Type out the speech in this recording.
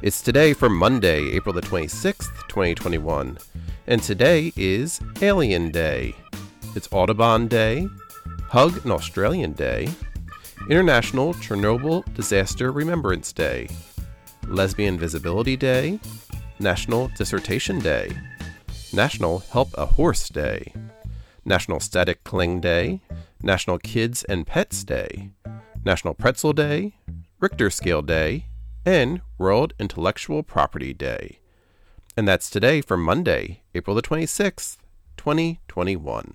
It's today for Monday, April the 26th, 2021, and today is Alien Day. It's Audubon Day, Hug an Australian Day, International Chernobyl Disaster Remembrance Day, Lesbian Visibility Day, National Dissertation Day, National Help a Horse Day, National Static Cling Day, National Kids and Pets Day, National Pretzel Day, Richter Scale Day, and World Intellectual Property Day. And that's today for Monday, April the 26th, 2021.